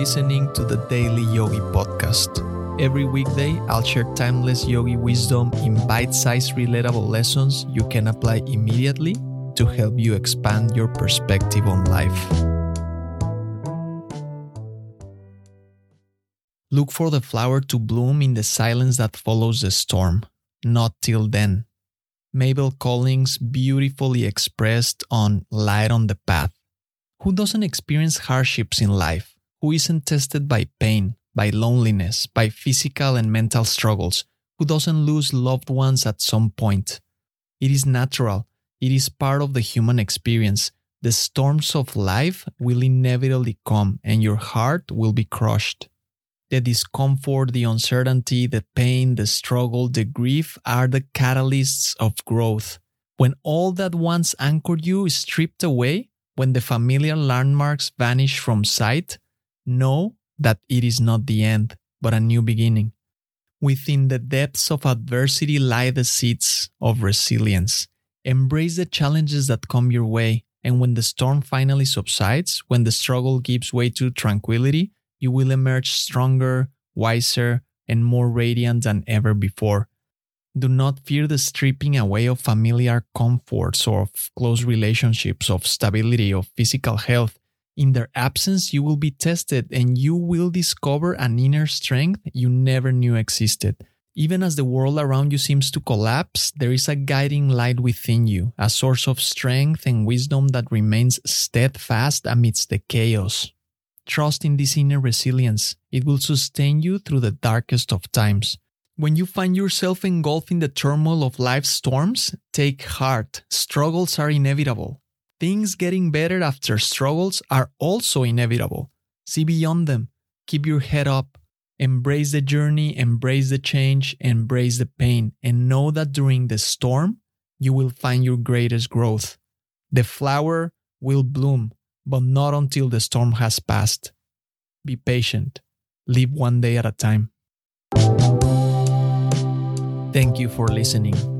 listening to the Daily Yogi Podcast. Every weekday, I'll share timeless yogi wisdom in bite sized, relatable lessons you can apply immediately to help you expand your perspective on life. Look for the flower to bloom in the silence that follows the storm, not till then. Mabel Collins beautifully expressed on Light on the Path. Who doesn't experience hardships in life? Who isn't tested by pain, by loneliness, by physical and mental struggles? Who doesn't lose loved ones at some point? It is natural. It is part of the human experience. The storms of life will inevitably come and your heart will be crushed. The discomfort, the uncertainty, the pain, the struggle, the grief are the catalysts of growth. When all that once anchored you is stripped away, when the familiar landmarks vanish from sight, know that it is not the end, but a new beginning. Within the depths of adversity lie the seeds of resilience. Embrace the challenges that come your way, and when the storm finally subsides, when the struggle gives way to tranquility, you will emerge stronger, wiser, and more radiant than ever before. Do not fear the stripping away of familiar comforts or of close relationships, of stability, of physical health. In their absence, you will be tested and you will discover an inner strength you never knew existed. Even as the world around you seems to collapse, there is a guiding light within you, a source of strength and wisdom that remains steadfast amidst the chaos. Trust in this inner resilience. It will sustain you through the darkest of times. When you find yourself engulfed in the turmoil of life's storms, take heart. Struggles are inevitable. Things getting better after struggles are also inevitable. See beyond them. Keep your head up. Embrace the journey, embrace the change, embrace the pain, and know that during the storm, you will find your greatest growth. The flower will bloom, but not until the storm has passed. Be patient. Live one day at a time. Thank you for listening.